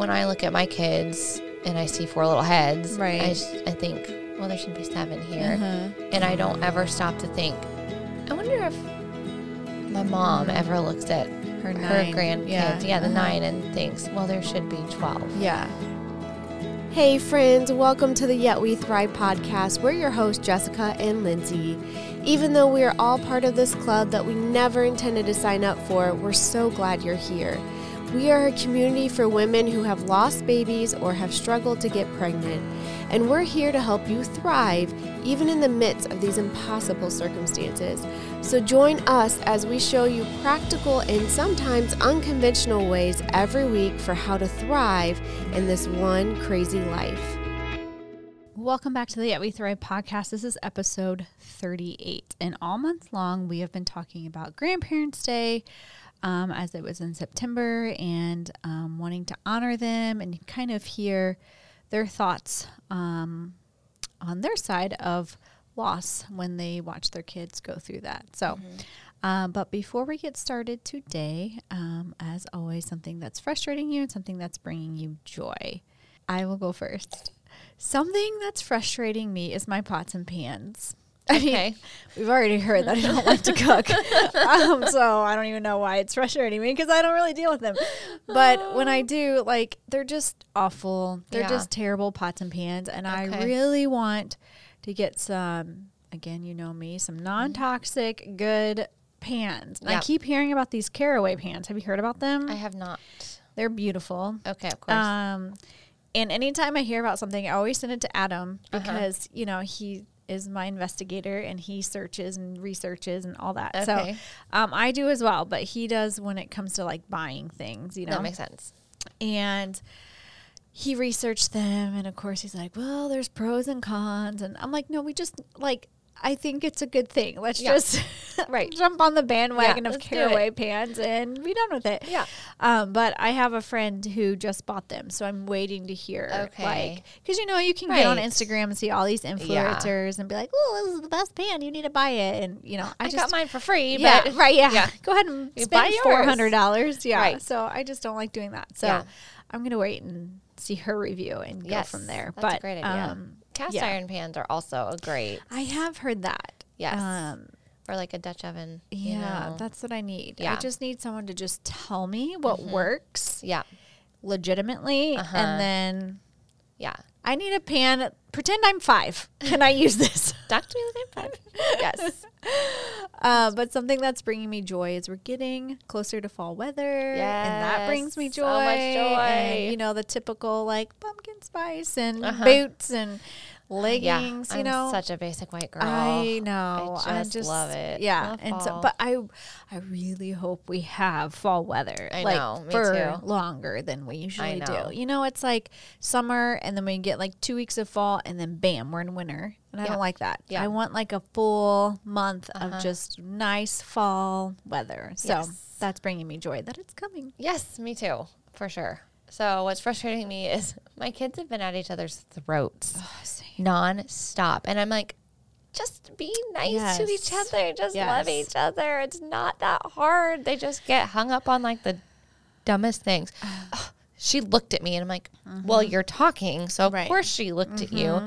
when I look at my kids and I see four little heads, Right. I, I think, well, there should be seven here. Uh-huh. And I don't ever stop to think, I wonder if my mom ever looks at Her her grandkids, Yeah. yeah, the Uh-huh. nine, and thinks, well, there should be 12. Yeah. Hey, friends, welcome to the Yet We Thrive podcast. We're your hosts, Jessica and Lindsay. Even though we are all part of this club that we never intended to sign up for, we're so glad you're here. We are a community for women who have lost babies or have struggled to get pregnant, and we're here to help you thrive even in the midst of these impossible circumstances. So join us as we show you practical and sometimes unconventional ways every week for how to thrive in this one crazy life. Welcome back to the Yet We Thrive podcast. This is episode 38. And all month long, we have been talking about Grandparents' Day um, as it was in September and um, wanting to honor them and kind of hear their thoughts um, on their side of loss when they watch their kids go through that. So, um, but before we get started today, um, as always, something that's frustrating you and something that's bringing you joy. I will go first. Something that's frustrating me is my pots and pans. I mean, Okay. we've already heard that I don't like to cook. um, so I don't even know why it's frustrating me because I don't really deal with them. But when I do, like, they're just awful. They're Yeah. just terrible pots and pans. And I really want to get some, again, you know me, some non toxic, good pans. And I keep hearing about these caraway pans. Have you heard about them? I have not. They're beautiful. Okay, of course. Um, and anytime I hear about something, I always send it to Adam Uh-huh. because you know he is my investigator and he searches and researches and all that. Okay. So um, I do as well, but he does when it comes to like buying things, you know. that makes sense. and he researched them, and of course he's like, "Well, there's pros and cons," and I'm like, "No, we just like." I think it's a good thing. Let's Yeah. just Right. jump on the bandwagon of do it. caraway pans and be done with it. Yeah. Um, but I have a friend who just bought them, so I'm waiting to hear. Okay. Like, because you know you can get on Instagram and see all these influencers and be like, "Oh, this is the best pan. You need to buy it." And you know, I, I, just got mine for free, yeah, but right, yeah. yeah. Go ahead and You spend four hundred dollars. Yeah. Right. So I just don't like doing that. So Yeah. I'm gonna wait and see her review and go from there. that's a but great idea. Um, cast yeah. iron pans are also a great, I have heard that. Yes. Um, or like a Dutch oven. yeah, know. that's what I need. Yeah. I just need someone to just tell me what works yeah, legitimately, Uh-huh. and then yeah. I need a pan. Pretend I'm five. Can I use this? Talk to me the same time. Yes. Uh, but something that's bringing me joy is we're getting closer to fall weather, and that brings me joy. so much joy. And, you know the typical like pumpkin spice and Uh-huh. boots and Yeah, leggings. you I'm know, such a basic white girl. I know. I just love it. Yeah, Love and so, but I, I really hope we have fall weather. I like, know, me for too. longer than we usually do. You know, it's like summer, and then we get like two weeks of fall, and then bam, we're in winter, and I don't like that. Yeah. I want like a full month Uh-huh. of just nice fall weather. So Yes. that's bringing me joy that it's coming. Yes, me too, for sure. So what's frustrating me is my kids have been at each other's throats non-stop. And I'm like, just be nice to each other. Just love each other. It's not that hard. They just get hung up on like the dumbest things. She looked at me and I'm like, well, you're talking. So of Mm-hmm. Right. course she looked at you.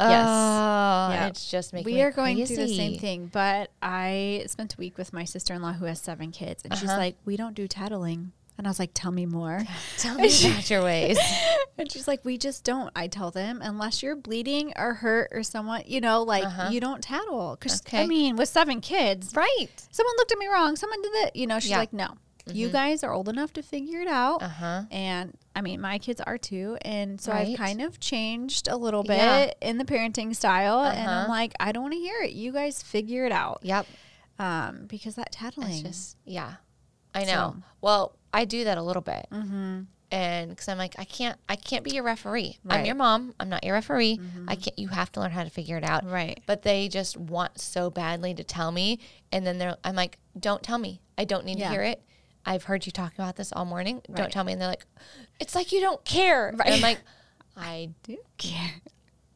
Yes. Oh, Yeah. it's just making we are going through the same thing, but I spent a week with my sister in law who has seven kids, and she's Uh-huh. like, "We don't do tattling," and I was like, "Tell me more." Tell me about your ways. And she's like, "We just don't." I tell them unless you're bleeding or hurt or someone, you know, like Uh-huh. you don't tattle. Because I mean, with seven kids, right. someone looked at me wrong. Someone did it. You know, she's Yeah. like, "No, you guys are old enough to figure it out." Uh huh. And I mean, my kids are too. And so I've kind of changed a little bit Yeah. in the parenting style. And I'm Uh-huh. like, I don't want to hear it. You guys figure it out. Yep. Um, because that tattling. It's just yeah, I know. So- Well, I do that a little bit, mm-hmm. and because I'm like, I can't, I can't be your referee. I'm your mom. I'm not your referee. I can't. You have to learn how to figure it out. Right. But they just want so badly to tell me, and then they're, I'm like, don't tell me. I don't need Yeah. to hear it. I've heard you talking about this all morning. Right. Don't tell me. And they're like, it's like you don't care. Right. And I'm like, I Do care.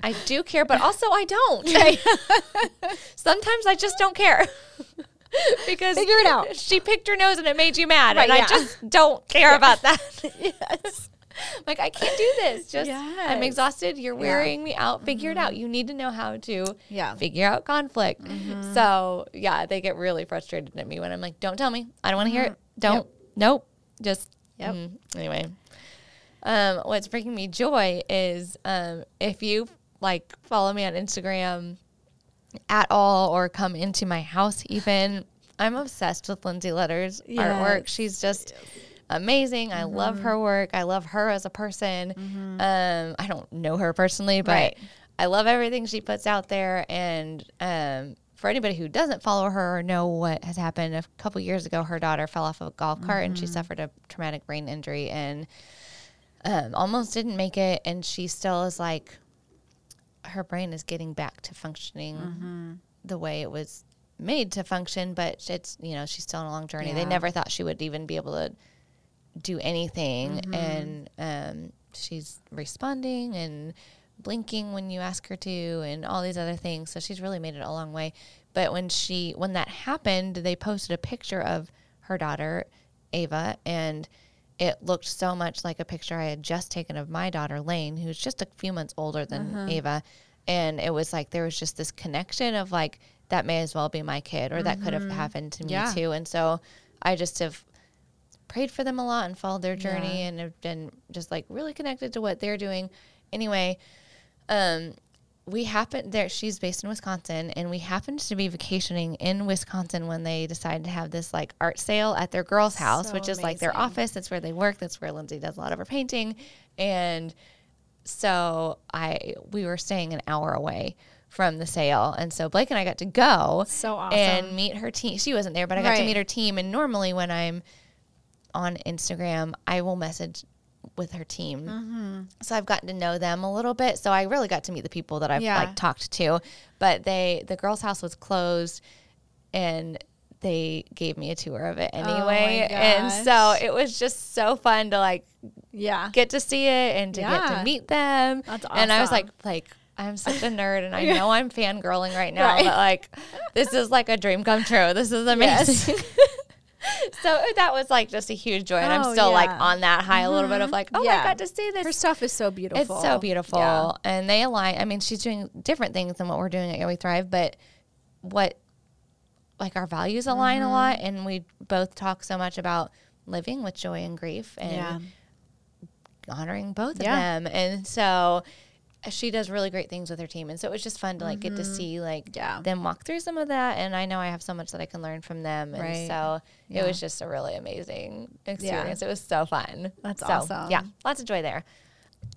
I do care, but also I don't. Sometimes I just don't care. because Figure it out. She picked her nose and it made you mad, Right, and yeah. I just don't care about that. yes. like I can't do this. Just I'm exhausted. You're wearing me out. Figure it out. You need to know how to Yeah. figure out conflict. So yeah, they get really frustrated at me when I'm like, "Don't tell me. I don't want to hear it. Don't. Nope. Just Yep. mm." anyway." Um, what's bringing me joy is um, if you like follow me on Instagram at all or come into my house even. I'm obsessed with Lindsay Letters' artwork. She's just amazing. I love Mm-hmm. her work. I love her as a person. Um, I don't know her personally, but Right. I love everything she puts out there. And um, for anybody who doesn't follow her or know what has happened, a couple years ago, her daughter fell off of a golf cart and she Mm-hmm. suffered a traumatic brain injury and um, almost didn't make it. And she still is like, her brain is getting back to functioning Mm-hmm. the way it was made to function, but it's, you know, she's still on a long journey. They never thought she would even be able to do anything. Mm-hmm. And um, she's responding and blinking when you ask her to and all these other things. So she's really made it a long way. But when she, when that happened, they posted a picture of her daughter, Ava, and it looked so much like a picture I had just taken of my daughter, Lane, who's just a few months older than Ava. And it was like there was just this connection of like, that may as well be my kid, or that could have happened to me Yeah. too. And so I just have prayed for them a lot and followed their journey Yeah. and have been just like really connected to what they're doing. Anyway, um, we happened there. She's based in Wisconsin, and we happened to be vacationing in Wisconsin when they decided to have this like art sale at their girls' house, So which is like their office. That's where they work. That's where Lindsay does a lot of her painting, and so I we were staying an hour away from the sale, and so Blake and I got to go So awesome. and meet her team. She wasn't there, but I got to meet her team. And normally when I'm on Instagram, I will message with her team. Mm-hmm. So I've gotten to know them a little bit. So I really got to meet the people that I've Yeah. like talked to. But they the girls' house was closed and they gave me a tour of it anyway. and so it was just so fun to like yeah. get to see it and to get to meet them. That's And I was like, like I'm such a nerd, and I know I'm fangirling right now, Right. but like, this is like a dream come true. This is amazing. so that was like just a huge joy, and Oh, I'm still like on that high a little bit of like, oh, Yeah. I got to see this. Her stuff is so beautiful. it's so beautiful, Yeah. and they align. I mean, she's doing different things than what we're doing at Yet We Thrive, but what like our values align Mm-hmm. a lot, and we both talk so much about living with joy and grief, and Yeah. honoring both Yeah. of them. And so she does really great things with her team. And so it was just fun to like get to see like Mm-hmm. Yeah. them walk through some of that. And I know I have so much that I can learn from them. And Right. so Yeah. it was just a really amazing experience. It was so fun. That's So, awesome. Yeah, lots of joy there.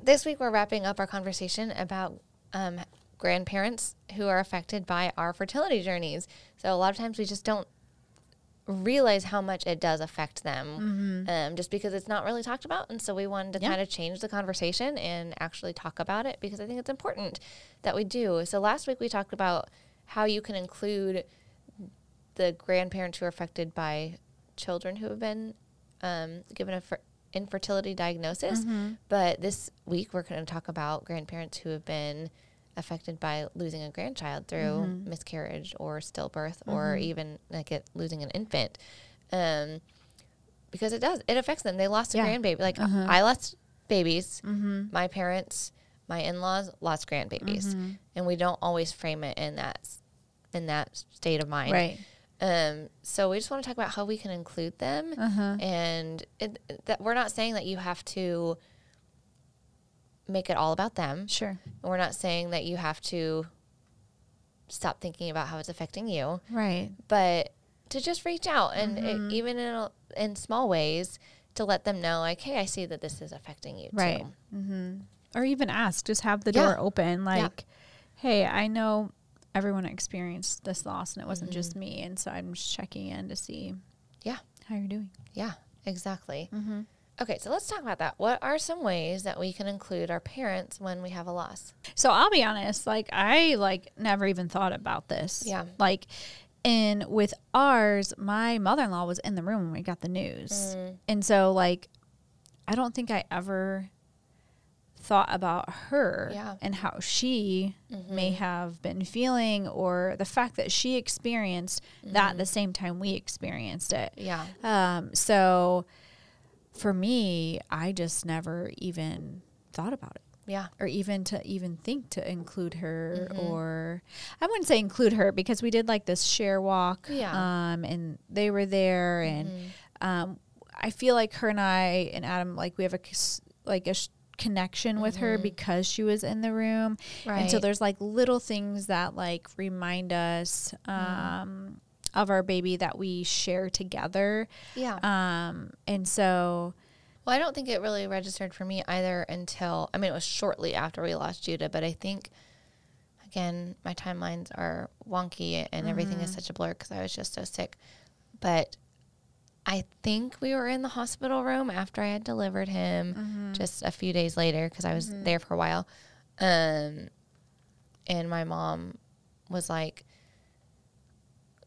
This week we're wrapping up our conversation about um, grandparents who are affected by our fertility journeys. So a lot of times we just don't realize how much it does affect them um, just because it's not really talked about. And so we wanted to Mm-hmm. Yeah. kind of change the conversation and actually talk about it because I think it's important that we do. So last week we talked about how you can include the grandparents who are affected by children who have been um, given a fer- infertility diagnosis. Mm-hmm. But this week we're going to talk about grandparents who have been affected by losing a grandchild through Mm-hmm. miscarriage or stillbirth or even like it, losing an infant. Um, because it does, it affects them. They lost a Yeah. Uh-huh. grandbaby. Like I lost babies, my parents, my in-laws lost grandbabies, Mm-hmm. and we don't always frame it in that in that state of mind. Right. Um, so we just want to talk about how we can include them, Uh-huh. and it, that we're not saying that you have to make it all about them. Sure. We're not saying that you have to stop thinking about how it's affecting you, Right. but to just reach out and Mm-hmm. even in a, in small ways to let them know, like, hey, I see that this is affecting you Right. too. Mm-hmm. Or even ask, just have the Yeah. door open. Like, hey, I know everyone experienced this loss and it wasn't just me. And so I'm just checking in to see Mm-hmm. Yeah. how you're doing. Yeah, exactly. Mm-hmm. Okay, so let's talk about that. What are some ways that we can include our parents when we have a loss? So I'll be honest, like I like never even thought about this. Yeah. Like and with ours, my mother in law was in the room when we got the news. Mm. And so like I don't think I ever thought about her Yeah. and how she may have been feeling or the fact that she experienced that at the same time we experienced it. Yeah. Um, so for me, I just never even thought about it Yeah. or even to even think to include her Mm-hmm. or I wouldn't say include her because we did like this share walk Yeah. Mm-hmm. um and they were there and um I feel like her and I and Adam like we have a like a sh- connection with her because she was in the room and so there's like little things that like remind us um of our baby that we share together. Yeah. um and so Well, I don't think it really registered for me either until I mean it was shortly after we lost Judah, but I think again my timelines are wonky and everything is such a blur because I was just so sick. But I think we were in the hospital room after I had delivered him, just a few days later because I was there for a while, um, and my mom was like,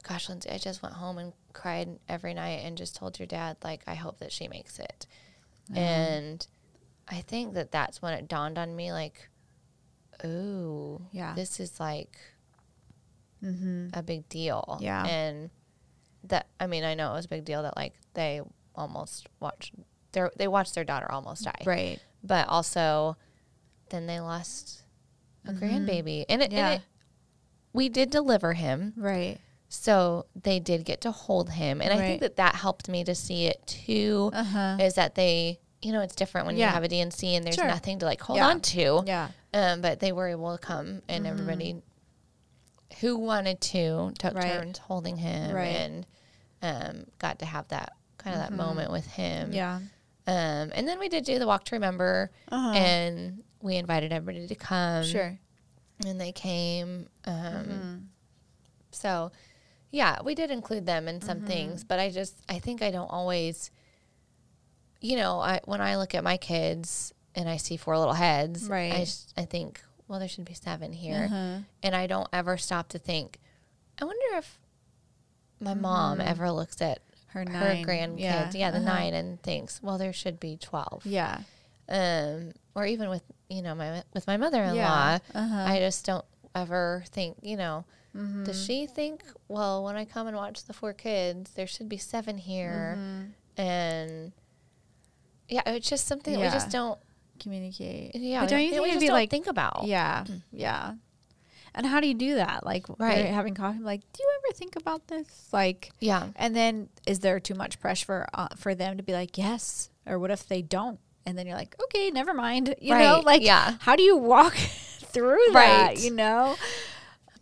"Gosh, Lindsay, I just went home and cried every night and just told your dad like I hope that she makes it." And I think that that's when it dawned on me like, oh, Yeah. this is like mhm. a big deal. Yeah. And that, I mean, I know it was a big deal that like they almost watched their, they watched their daughter almost die. right But also then they lost a grandbaby. And it, Mm-hmm. Yeah. and it, we did deliver him. right So they did get to hold him. And I think that that helped me to see it too uh-huh is that they, you know, it's different when Yeah. you have a D&C and there's Sure. nothing to like hold Yeah. on to. yeah Um, but they were able to come and everybody who wanted to took Right. turns holding him Right. and um, got to have that kind of that moment with him. yeah Um, and then we did do the walk to remember uh-huh and we invited everybody to come. sure And they came. Um, Mm-hmm. So, yeah, we did include them in Mm-hmm. some things, but I just, I think I don't always, you know, I when I look at my kids and I see four little heads, Right. I, just, I think, well, there should be seven here. Uh-huh. And I don't ever stop to think, I wonder if my mom ever looks at her her Mm-hmm. grandkids, yeah, yeah, the uh-huh. nine, and thinks, well, there should be 12 yeah um, or even with you know my with my mother in law, Yeah. Uh-huh. I just don't ever think you know. Mm-hmm. Does she think well when I come and watch the four kids, there should be seven here, Mm-hmm. and yeah, it's just something that we just don't. communicate Yeah, but don't you we think just be don't like think about? yeah yeah and how do you do that like Right. having coffee like do you ever think about this like yeah, and then is there too much pressure for uh, for them to be like yes or what if they don't and then you're like okay never mind you know like yeah. how do you walk through that you know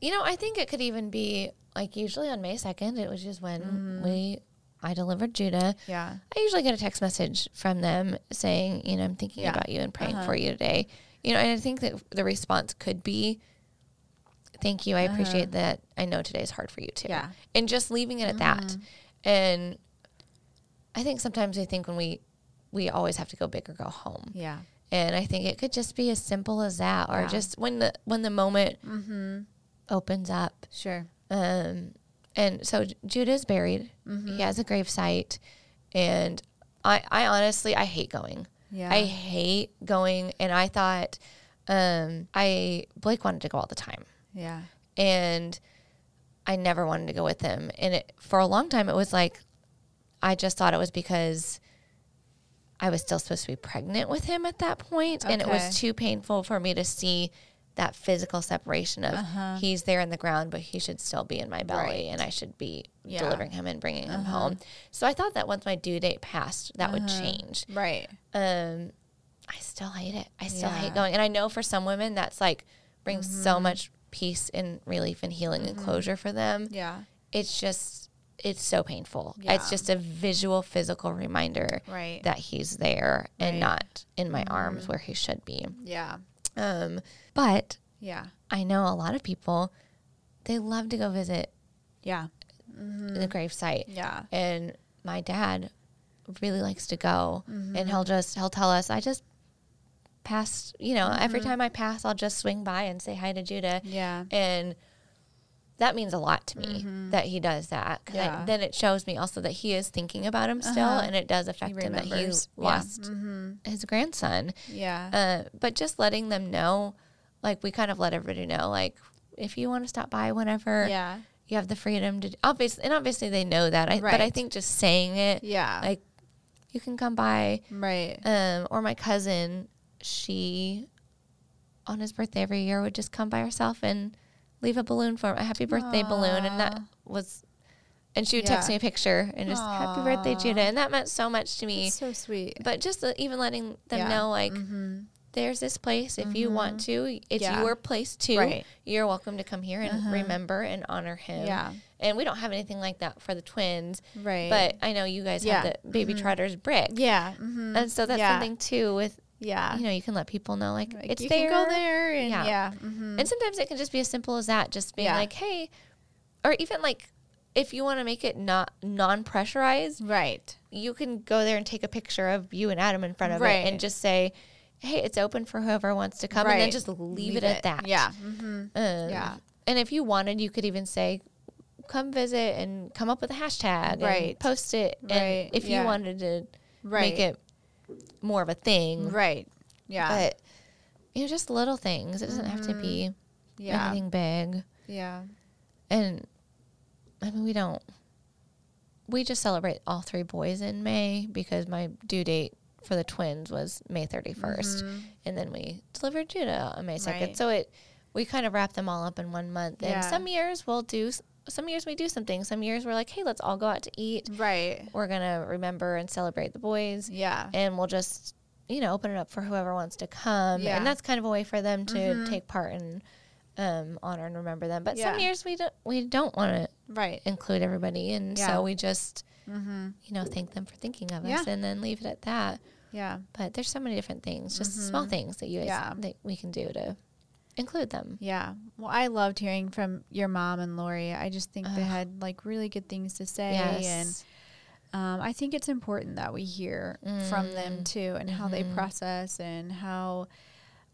you know, I think it could even be like usually on May second. It was just when we I delivered Judah. yeah I usually get a text message from them saying, you know, I'm thinking Yeah. about you and praying Uh-huh. for you today. You know, and I think that the response could be, thank you. I appreciate that. I know today's hard for you too. Uh-huh. Yeah. And just leaving it at that. And I think sometimes we think when we, we always have to go big or go home. yeah And I think it could just be as simple as that, or Yeah. just when the, when the moment opens up, sure um, and so J- Judah's buried. Mm-hmm. He has a grave site, and I, I honestly, I hate going. Yeah. I hate going, and I thought, um, I Blake wanted to go all the time, yeah and I never wanted to go with him. And it, for a long time, it was like, I just thought it was because I was still supposed to be pregnant with him at that point, and it was too painful for me to see that physical separation of he's there in the ground, but he should still be in my belly, Uh-huh. Right. and I should be Yeah. Uh-huh. delivering him and bringing him home. So I thought that once my due date passed, that would change. right Um, I still hate it. I still Yeah. hate going, and I know for some women that's like brings Mm-hmm. so much peace and relief and healing and closure for them. yeah It's just it's so painful. Yeah. It's just a visual, physical reminder Right. that he's there and Right. not in my arms where he should be. yeah Um, but yeah I know a lot of people they love to go visit yeah the grave site. yeah And my dad really likes to go Mm-hmm. and he'll just he'll tell us I just passed, you know, every Mm-hmm. time I pass I'll just swing by and say hi to Judah. yeah And that means a lot to me that he does that. 'Cause I- Mm-hmm. Then it shows me also that he is thinking about him still, Uh-huh. and it does affect him that he remembers. Yeah. lost Mm-hmm. his grandson. Yeah. Uh, but just letting them know, like we kind of let everybody know, like if you want to stop by whenever, yeah. you have the freedom to. Obviously, and obviously they know that. I, But I think just saying it, Yeah. like you can come by. right. Um, or my cousin, she on his birthday every year would just come by herself and leave a balloon for him, a happy birthday balloon, and that was. And she would text me a picture and just happy birthday. Judah, and that meant so much to me. It's so sweet. But just uh, even letting them Yeah. know, like, mm-hmm. there's this place. If you want to, it's Yeah. your place too. Right. You're welcome to come here and Uh-huh. remember and honor him. Yeah. And we don't have anything like that for the twins, Right. but I know you guys Yeah. have the baby Mhm. trotters brick. yeah. Mm-hmm. And so that's Yeah. something too with yeah. you know, you can let people know like, Like, it's you there. can go there and Yeah. yeah. mhm. And sometimes it can just be as simple as that, just being Yeah. like, hey, or even like if you want to make it not non pressurized, right. you can go there and take a picture of you and Adam in front of it and just say, Hey, it's open for whoever wants to come and then just leave, it, at that. Yeah. Mm-hmm. Um, Yeah. And if you wanted, you could even say, come visit and come up with a hashtag Right. and post it. Right. And if Yeah. you wanted to Right. make it more of a thing, right. Yeah. but you know, just little things. It doesn't have to be Mm-hmm. yeah. anything big. Yeah. And I mean, we don't. We just celebrate all three boys in May because my due date for the twins was May 31st. And then we delivered Judah on May 2nd. Mm-hmm. Right. So it, we kind of wrap them all up in one month. Yeah. And some years we'll do, some years we do something. Some years we're like, hey, let's all go out to eat. Right. We're going to remember and celebrate the boys. Yeah. And we'll just, you know, open it up for whoever wants to come. Yeah. And that's kind of a way for them to Mhm. take part and um, honor and remember them. But some years we don't, we don't want to Right. include everybody. And Yeah. so we just, Mm-hmm. you know, thank them for thinking of Yeah. us and then leave it at that. Yeah. But there's so many different things, just small things that you guys, Mm-hmm. Yeah. that we can do to include them. Yeah. Well, I loved hearing from your mom and Lori. I just think they had like really good things to say. Yes. And um, I think it's important that we hear from them Mm. too and how they Mhm. process and how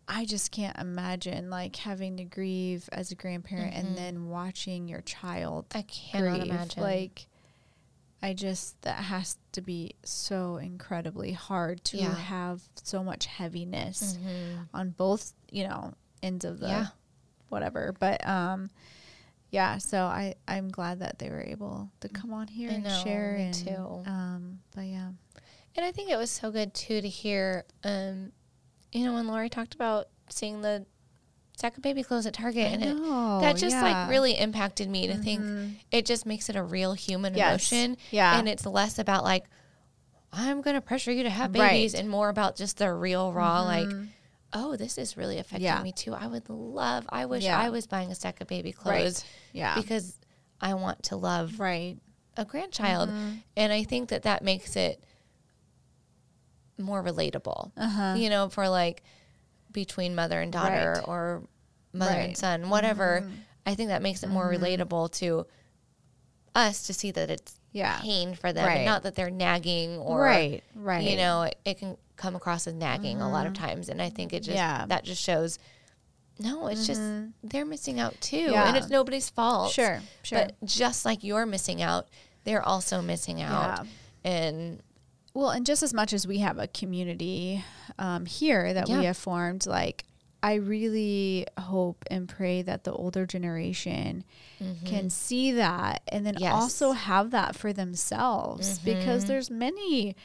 I just can't imagine like having to grieve as a grandparent Mhm. and then watching your child I cannot grieve. imagine. Like, I just, that has to be so incredibly hard to Yeah. have so much heaviness Mhm. on both, you know, ends of the Yeah. whatever. But um yeah, so I I'm glad that they were able to come on here I and know, share and too. um but yeah. And I think it was so good too to hear, um, you know, when Lori talked about seeing the sack of baby clothes at Target, and it, that just yeah. like really impacted me to think Mhm. it just makes it a real human Yes. emotion, Yeah. and it's less about like I'm gonna pressure you to have Right. babies, and more about just the real raw like. Oh, this is really affecting Yeah. me too. I would love. I wish Yeah. I was buying a stack of baby clothes right. Yeah. because I want to love right. a grandchild, Mhm. and I think that that makes it more relatable. Uh-huh. You know, for like between mother and daughter Right. or mother and son, whatever. Mhm. I think that makes it more Mhm. relatable to us to see that it's Yeah. pain for them, Right. not that they're nagging or right. Right. you know, it, it can come across as nagging a lot of times, and I think it just Yeah. that just shows. No, it's just Mhm. they're missing out too, Yeah. and it's nobody's fault. Sure. Sure. But just like you're missing out, they're also missing out, and Well, and just as much as we have a community um, here that we have formed, like I really hope and pray that the older generation can see that and then Mm-hmm. Yes. also have that for themselves because Mhm. there's many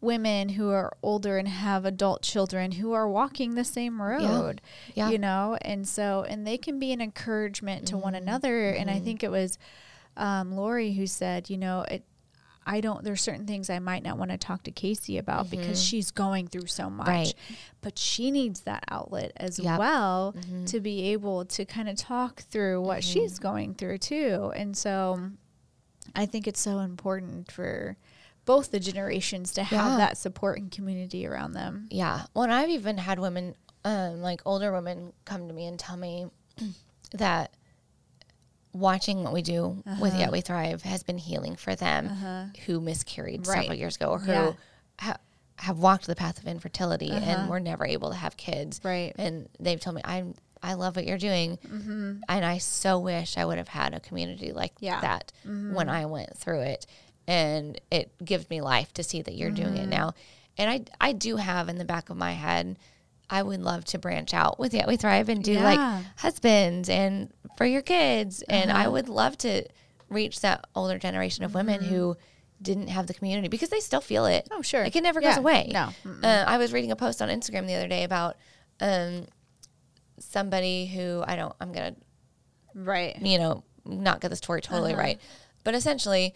women who are older and have adult children who are walking the same road yeah, you know and so and they can be an encouragement to one Mhm. another and i Mhm. think it was um, lori who said you know it i don't there's certain things i might not want to talk to casey about because Mhm. she's going through so much Right. but she needs that outlet as Yep. well Mhm. to be able to kind of talk through what Mm-hmm. she's going through too and so i think it's so important for both the generations to have Yeah. that support and community around them Yeah. Well, and I've even had women, um, like older women, come to me and tell me that watching what we do with Uh-huh. Yet We Thrive has been healing for them uh-huh. who miscarried Right. several years ago or who Yeah. ha- have walked the path of infertility Uh-huh. and were never able to have kids. right And they've told me, I'm I love what you're doing. And I so wish I would have had a community like Yeah. that when I went through it. And it gives me life to see that you're doing it now. And I, I do have in the back of my head, I would love to branch out with Yet We Thrive and do Yeah. like husbands and for your kids. And I would love to reach that older generation of women who didn't have the community because they still feel it. Oh, sure. Like it never Yeah. goes away. No. Uh, I was reading a post on Instagram the other day about um, somebody who I don't, I'm going to Right. you know, not get the story totally Uh-huh. right. But essentially,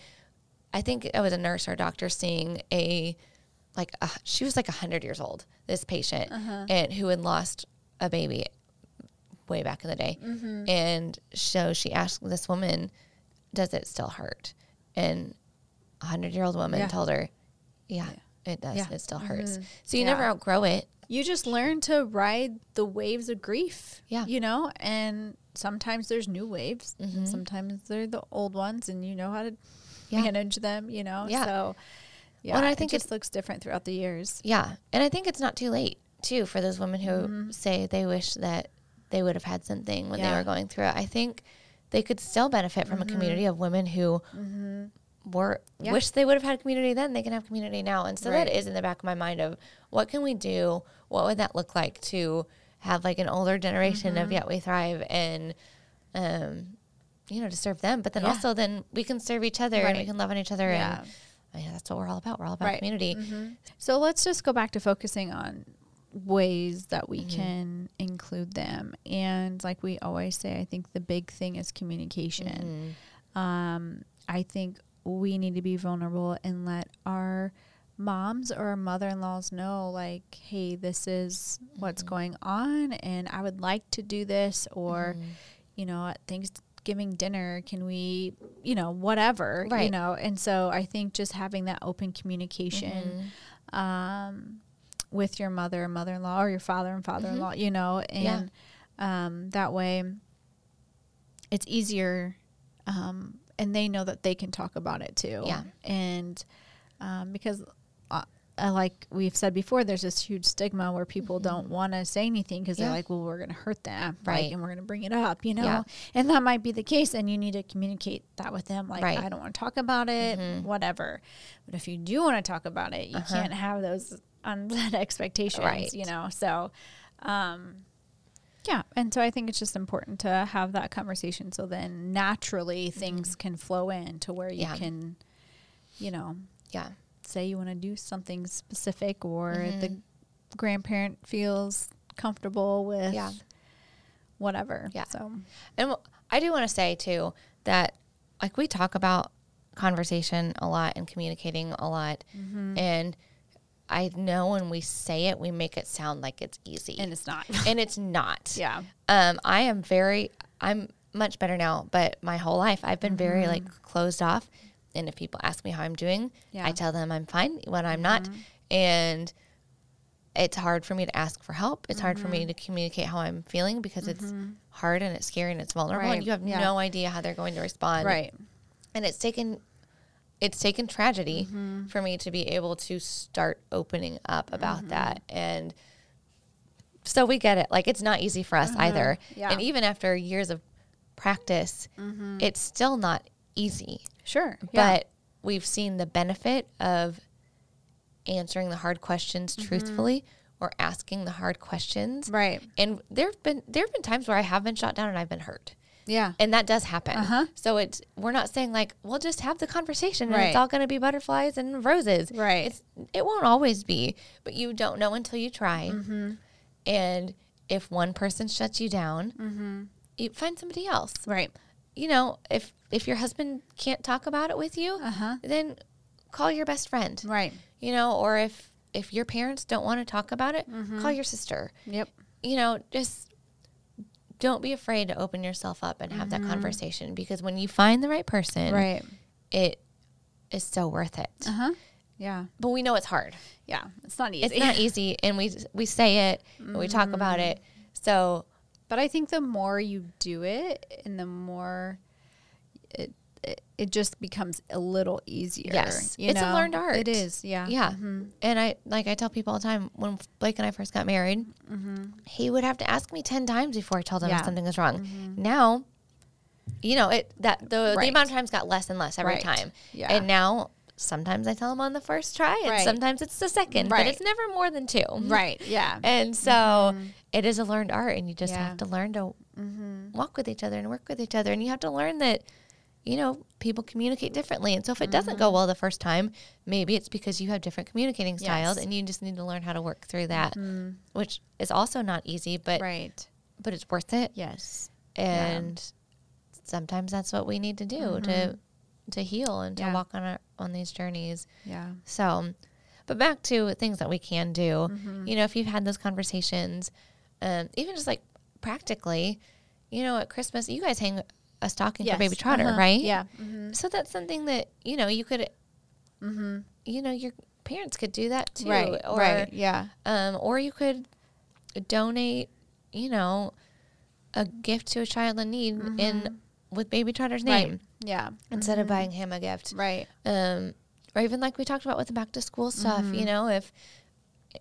I think it was a nurse or a doctor seeing a, like, a, she was like 100 years old, this patient, Uh-huh. and who had lost a baby way back in the day. Mm-hmm. And so she asked this woman, Does it still hurt? And a 100 year old woman Yeah. told her, Yeah, it does. Yeah. Mm-hmm. It still hurts. So you Yeah. never outgrow it. you just learn to ride the waves of grief. Yeah. You know, and sometimes there's new waves, and sometimes they're the old ones, and you know how to Yeah. manage them, you know? Yeah. So, yeah, and I think it just looks different throughout the years. Yeah. And I think it's not too late, too, for those women who say they wish that they would have had something when they were going through it. I think they could still benefit from a community of women who were Yeah. wish they would have had community then. They can have community now. And so Right. that is in the back of my mind of what can we do? What would that look like to have like an older generation Mm-hmm. of Yet We Thrive and, um, you know, to serve them, but then Yeah. also then we can serve each other and we can love on each other. Yeah. And I mean, that's what we're all about. We're all about Right. Mm-hmm. community. So let's just go back to focusing on ways that we Mm-hmm. can include them. And like we always say, I think the big thing is communication. Mm-hmm. Um, I think we need to be vulnerable and let our moms or our mother-in-laws know like hey this is what's Mm-hmm. going on and i would like to do this or Mm-hmm. you know at thanksgiving dinner can we you know whatever you know and so i think just having that open communication Mm-hmm. um, with your mother and mother-in-law or your father and father-in-law you know Mm-hmm. Yeah. and um, that way it's easier um, and they know that they can talk about it too Yeah. and um, because uh, like we've said before there's this huge stigma where people don't want to say anything because Mm-hmm. Yeah. they're like well we're going to hurt them Right. like, and we're going to bring it up you know Yeah. and that might be the case and you need to communicate that with them like Right. i don't want to talk about it whatever but if you do want to talk about it you can't have those unset expectations Right. you know so um yeah and so i think it's just important to have that conversation so then naturally things can flow in to where you Yeah. can you know Yeah. Say you want to do something specific or the grandparent feels comfortable with Yeah. whatever Yeah. so And I do want to say too that like we talk about conversation a lot and communicating a lot, Mm-hmm. and I know when we say it, we make it sound like it's easy, and it's not and it's not. yeah Um, I am very, I'm much better now, but my whole life I've been very like closed off. And if people ask me how I'm doing, Yeah. I tell them I'm fine when I'm not. And it's hard for me to ask for help. It's hard for me to communicate how I'm feeling because it's hard and it's scary and it's vulnerable Right. and you have Yeah. no idea how they're going to respond. right And it's taken it's taken tragedy Mm-hmm. for me to be able to start opening up about Mm-hmm. that and so we get it. Like it's not easy for us either. Mm-hmm. Yeah. Mm-hmm. And even after years of practice, it's still not easy. Sure yeah. But we've seen the benefit of answering the hard questions Mm-hmm. truthfully or asking the hard questions. right And there've been there've been times where I have been shot down and I've been hurt. yeah And that does happen. Uh-huh. So it's we're not saying like we'll just have the conversation and Right. it's all going to be butterflies and roses. Right. It's it won't always be, but you don't know until you try. Mm-hmm. And if one person shuts you down, you find somebody else. right You know, if if your husband can't talk about it with you, Uh-huh. then call your best friend. right You know, or if if your parents don't want to talk about it, Mm-hmm. call your sister yep you know, just don't be afraid to open yourself up and have that conversation because when you find the right person, Mm-hmm. right it is so worth it. uh-huh yeah But we know it's hard. yeah it's not easy It's not easy, and we we say it and we talk about Mm-hmm. it. So But I think the more you do it and the more it it, it just becomes a little easier. Yes. you It's a learned art. It is. Yeah. Yeah. Mm-hmm. And I like I tell people all the time when Blake and I first got married, he would have to ask me ten times before I told him Yeah. if something was wrong. Now, you know it that the Right. the amount of times got less and less every Right. time. Yeah. And now sometimes I tell them on the first try, and Right. sometimes it's the second, right. but it's never more than two. Right. Yeah. And so mm-hmm. it is a learned art, and you just Yeah. have to learn to mm-hmm. walk with each other and work with each other. And you have to learn that, you know, people communicate differently. And so if it doesn't go mm-hmm. well the first time, maybe it's because you have different communicating styles Yes. and you just need to learn how to work through that, which is also not easy, but right. but it's worth it. Yes. And sometimes that's what we need to do to to heal and to Yeah. walk on our, on these journeys. Yeah. So, but back to things that we can do. Mm-hmm. You know, if you've had those conversations, um, even just like practically, you know, at Christmas, you guys hang a stocking for baby trotter, Uh-huh. right? Yeah. Mm-hmm. So that's something that you know you could, you know, your parents could do that too, Right. or right. Yeah. um, or you could donate, you know, a gift to a child in need in with baby trotter's name Mm-hmm. Right. Yeah. instead of buying him a gift Right. um, or even like we talked about with the back to school stuff, Mm-hmm. you know, if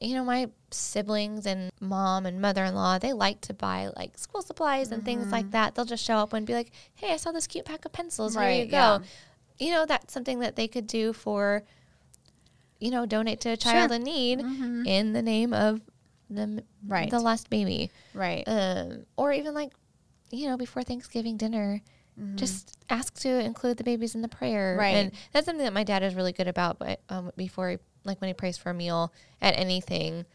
you know my siblings and mom and mother-in-law they like to buy like school supplies and things Mm-hmm. like that they'll just show up and be like hey i saw this cute pack of pencils here Right, you go yeah. you know that's something that they could do for you know donate to a child Sure. in need in the name of the Mm-hmm. Right. the lost baby Right. um, or even like you know before thanksgiving dinner just ask to include the babies in the prayer Mm-hmm. Right. and that's something that my dad is really good about but um, before he, like when he prays for a meal at anything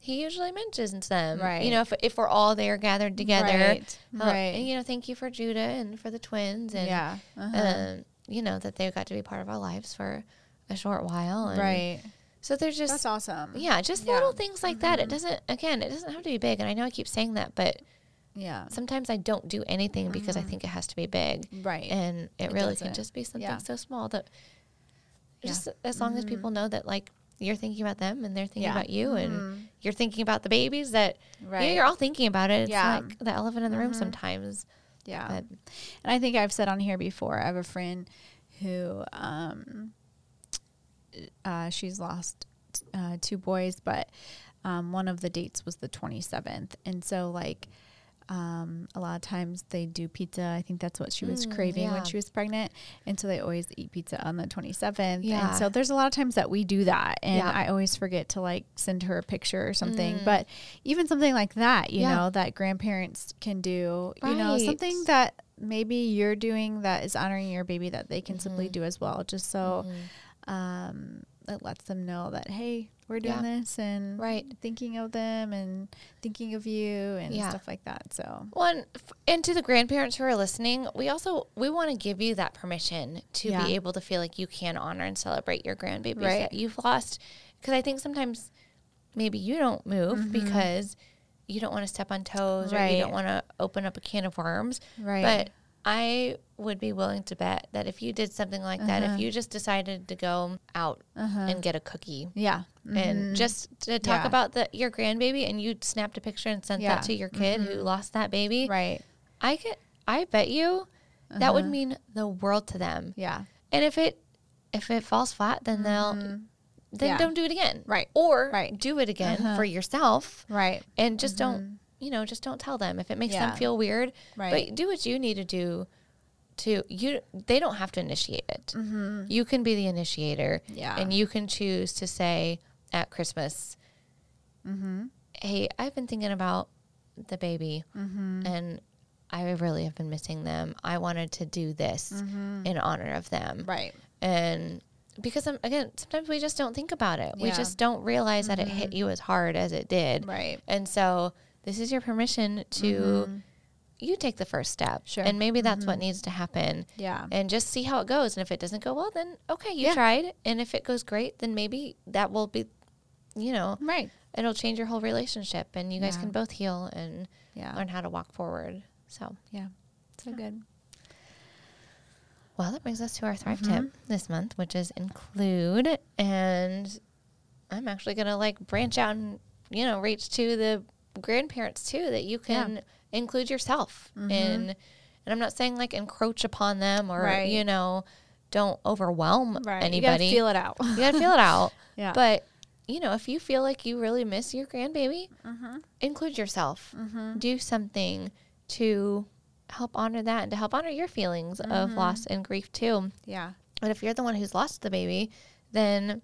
he usually mentions them Right. you know if, if we're all there gathered together Right. uh, Right. and, you know thank you for judah and for the twins and yeah. Uh-huh. um, you know that they got to be part of our lives for a short while and right. so there's just That's awesome. yeah just Yeah. Mm-hmm. little things like that it doesn't again it doesn't have to be big and i know i keep saying that but Yeah. sometimes I don't do anything because I think it has to be big. Right. And it, It really can doesn't. just be something Yeah. so small that Yeah. just as long as people know that like you're thinking about them and they're thinking Yeah. about you and you're thinking about the babies that you know, Right. you're all thinking about it. It's Yeah. like the elephant in the room sometimes. Yeah. But And I think I've said on here before, I have a friend who um, uh, she's lost uh, two boys, but um, one of the dates was the 27th. And so, like, um, a lot of times they do pizza. I think that's what she was Mm, craving yeah. when she was pregnant. And so they always eat pizza on the 27th. Yeah. And so there's a lot of times that we do that. And Yeah. I always forget to like send her a picture or something. But even something like that, you Mm. Yeah. know, that grandparents can do, you know, something that maybe you're doing that is honoring your baby that they can Mm-hmm. simply do as well. Just so um, it lets them know that, hey, we're doing Yeah. this and Right. thinking of them and thinking of you and Yeah. stuff like that. So, one and to the grandparents who are listening, we also we want to give you that permission to Yeah. be able to feel like you can honor and celebrate your grandbabies Right. that you've lost. Because I think sometimes maybe you don't move because you don't want to step on toes or you Mm-hmm. Don't want to open up a can of worms. Right. But I would be willing to bet that if you did something like that, Uh-huh. if you just decided to go out and get a cookie yeah. And just to talk Yeah. about the, your grandbaby and you snapped a picture and sent Yeah. that to your kid who lost that baby, Right. I could I bet you that would Uh-huh. mean the world to them. Yeah. And if it if it falls flat, then they'll then Mm-hmm. Yeah. don't do it again. Right. Or Right. do it again Uh-huh. for yourself Right. and just don't you know, just don't tell them if it makes them feel weird. Right. But do what you need to do to you they don't have to initiate it. You can be the initiator. Mm-hmm. Yeah. And you can choose to say at Christmas, Mm-hmm. Hey, I've been thinking about the baby Mm-hmm. and I really have been missing them. I wanted to do this in honor of them. Mm-hmm. Right. And because um, again, sometimes we just don't think about it. We just don't realize that it hit you as hard as it did. Right. And so this is your permission to you take the first step. Mm-hmm. Sure. And maybe that's what needs to happen. Yeah. And just see how it goes. And if it doesn't go well, then okay, you Yeah. tried. And if it goes great, then maybe that will be, you know, Right. it'll change your whole relationship and you guys Yeah. can both heal and Yeah. learn how to walk forward. So, Yeah. So good. well, that brings us to our Thrive Mm-hmm. tip this month, which is include. And I'm actually to like branch out and, you know, reach to the grandparents too, that you can include yourself Mm-hmm. in And I'm not saying like encroach upon them or, Right. you know, don't overwhelm Right. You anybody. feel it out. You gotta feel it out. Yeah. But, you know, if you feel like you really miss your grandbaby, Mm-hmm. include yourself. Do something to help honor that and to help honor your feelings of Mm-hmm. loss and grief too. yeah. But if you're the one who's lost the baby, then,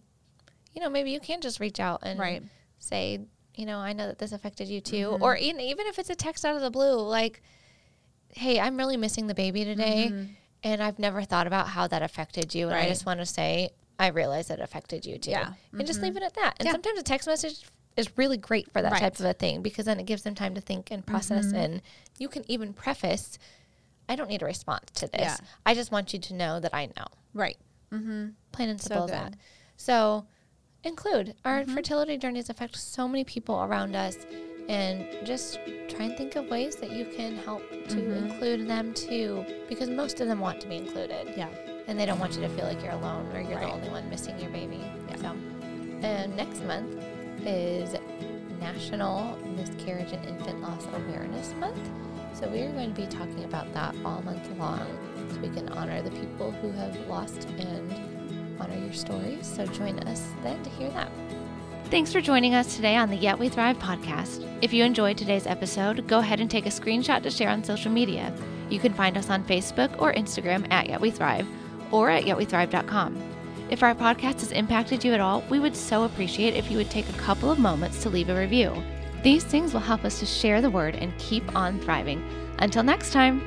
you know, maybe you can just reach out and Right. say, you know, I know that this affected you too. Or even, even if it's a text out of the blue, like, hey, I'm really missing the baby today. And I've never thought about how that affected you. And I just want to say, I realize it affected you too. Yeah. And just leave it at that. And Yeah. sometimes a text message is really great for that Right. type of a thing because then it gives them time to think and process. Mm-hmm. And you can even preface, I don't need a response to this. Yeah. I just want you to know that I know Right. plain and So simple as that. So include our Mm-hmm. fertility journeys affect so many people around us and just try and think of ways that you can help to Mm-hmm. include them too because most of them want to be included Yeah. And they don't want you to feel like you're alone or you're Right. the only one missing your baby. So and next month is National Miscarriage and Infant Loss Awareness Month. So we are going to be talking about that all month long so we can honor the people who have lost and honor your stories. So join us then to hear that. Thanks for joining us today on the Yet We Thrive podcast. If you enjoyed today's episode, go ahead and take a screenshot to share on social media. You can find us on Facebook or Instagram at Yet We Thrive or at yetwethrive.com. If our podcast has impacted you at all, we would so appreciate if you would take a couple of moments to leave a review. These things will help us to share the word and keep on thriving. Until next time.